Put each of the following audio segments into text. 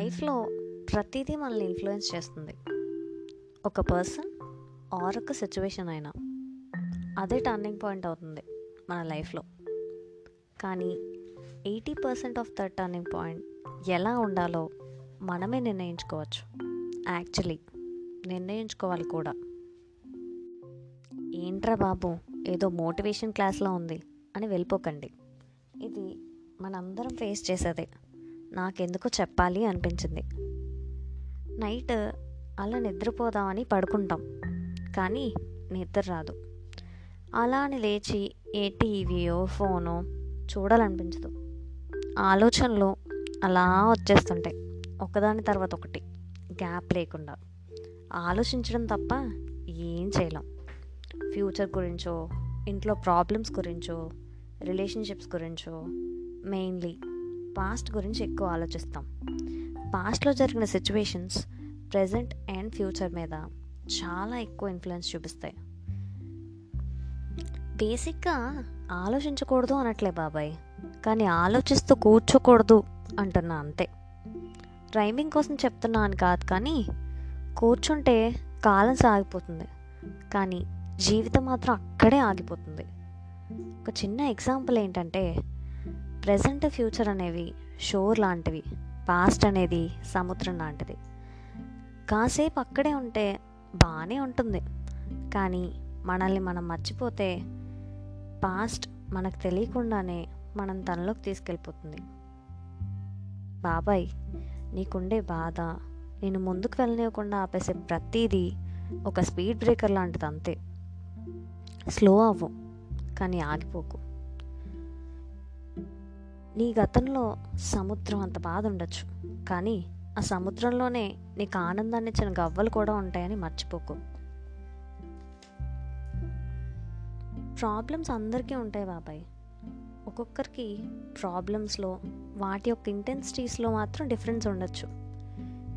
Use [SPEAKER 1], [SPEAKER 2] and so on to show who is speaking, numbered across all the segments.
[SPEAKER 1] లైఫ్లో ప్రతిదీ మనల్ని ఇన్ఫ్లుయెన్స్ చేస్తుంది. ఒక పర్సన్ ఆర్ ఒక సిచ్యువేషన్ అయినా అదే టర్నింగ్ పాయింట్ అవుతుంది మన లైఫ్లో. కానీ eighty percent of the turning point ఎలా ఉండాలో మనమే నిర్ణయించుకోవచ్చు. యాక్చువల్లీ నిర్ణయించుకోవాలి కూడా. ఏంట్రా బాబు ఏదో మోటివేషన్ క్లాస్లో ఉంది అని వెళ్ళిపోకండి. ఇది మనందరం ఫేస్ చేసేదే. నాకెందుకో చెప్పాలి అనిపించింది. నైట్ అలా నిద్రపోదామని పడుకుంటాం కానీ నిద్ర రాదు. అలా అని లేచి ఏ టీవీయో ఫోనో చూడాలనిపించదు. ఆలోచనలు అలా వచ్చేస్తుంటాయి ఒకదాని తర్వాత ఒకటి గ్యాప్ లేకుండా. ఆలోచించడం తప్ప ఏం చేయలేం. ఫ్యూచర్ గురించో ఇంట్లో ప్రాబ్లమ్స్ గురించో రిలేషన్షిప్స్ గురించో మెయిన్లీ పాస్ట్ గురించి ఎక్కువ ఆలోచిస్తాం. పాస్ట్లో జరిగిన సిచ్యువేషన్స్ ప్రజెంట్ అండ్ ఫ్యూచర్ మీద చాలా ఎక్కువ ఇన్ఫ్లుయెన్స్ చూపిస్తాయి. బేసిక్గా ఆలోచించకూడదు అనట్లే బాబాయ్. కానీ ఆలోచిస్తూ కూర్చోకూడదు అంటున్నా అంతే. రైమింగ్ కోసం చెప్తున్నా అని కాదు కానీ కూర్చుంటే కాలం సాగిపోతుంది. కానీ జీవితం మాత్రం అక్కడే ఆగిపోతుంది. ఒక చిన్న ఎగ్జాంపుల్ ఏంటంటే ప్రజెంట్ ఫ్యూచర్ అనేవి షోర్ లాంటివి పాస్ట్ అనేది సముద్రం లాంటిది. కాసేపు అక్కడే ఉంటే బాగానే ఉంటుంది. కానీ మనల్ని మనం మర్చిపోతే పాస్ట్ మనకు తెలియకుండానే మనం తనలోకి తీసుకెళ్ళిపోతుంది. బాబాయ్ నీకుండే బాధ నేను ముందుకు వెళ్ళనివ్వకుండా ఆపేసే ప్రతిదీ ఒక స్పీడ్ బ్రేకర్ లాంటిది అంతే. స్లో అవ్వు కానీ ఆగిపోకు. నీ గతంలో సముద్రం అంత బాధ ఉండొచ్చు. కానీ ఆ సముద్రంలోనే నీకు ఆనందాన్ని ఇచ్చిన గవ్వలు కూడా ఉంటాయని మర్చిపోకు. ప్రాబ్లమ్స్ అందరికీ ఉంటాయి బాబాయ్. ఒక్కొక్కరికి ప్రాబ్లమ్స్లో వాటి యొక్క ఇంటెన్సిటీస్లో మాత్రం డిఫరెన్స్ ఉండొచ్చు.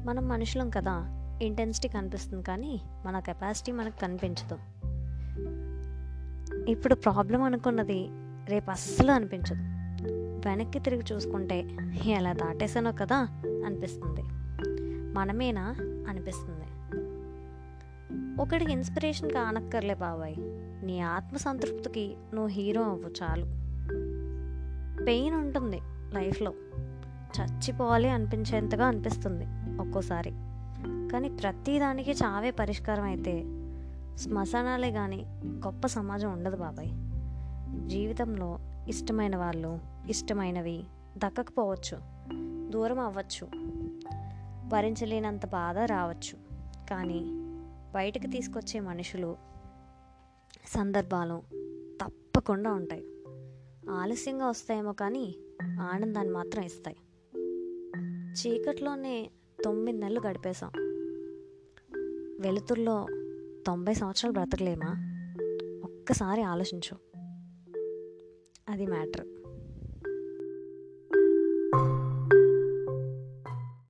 [SPEAKER 1] మనం మనుషులం కదా ఇంటెన్సిటీ కనిపిస్తుంది కానీ మన కెపాసిటీ మనకు కనిపించదు. ఇప్పుడు ప్రాబ్లం అనుకున్నది రేపు అస్సలు అనిపించదు. వెనక్కి తిరిగి చూసుకుంటే ఎలా దాటేసానో కదా అనిపిస్తుంది. మనమేనా? అనిపిస్తుంది. ఒకడికి ఇన్స్పిరేషన్ కానక్కర్లే బాబాయ్. నీ ఆత్మ సంతృప్తికి నువ్వు హీరో అవ్వు చాలు. పెయిన్ ఉంటుంది లైఫ్లో. చచ్చిపోవాలి అనిపించేంతగా అనిపిస్తుంది ఒక్కోసారి. కానీ ప్రతిదానికి చావే పరిష్కారం అయితే శ్మశానాలే కానీ గొప్ప సమాజం ఉండదు బాబాయ్. జీవితంలో ఇష్టమైన వాళ్ళు ఇష్టమైనవి దక్కకపోవచ్చు దూరం అవ్వచ్చు భరించలేనంత బాధ రావచ్చు. కానీ బయటకు తీసుకొచ్చే మనుషులు సందర్భాలు తప్పకుండా ఉంటాయి. ఆలస్యంగా వస్తాయేమో కానీ ఆనందాన్ని మాత్రం ఇస్తాయి. చీకట్లోనే తొమ్మిది నెలలు గడిపేశాం. వెలుతుర్లో తొంభై సంవత్సరాలు బ్రతకలేమా? ఒక్కసారి ఆలోచించు. అది మ్యాటర్.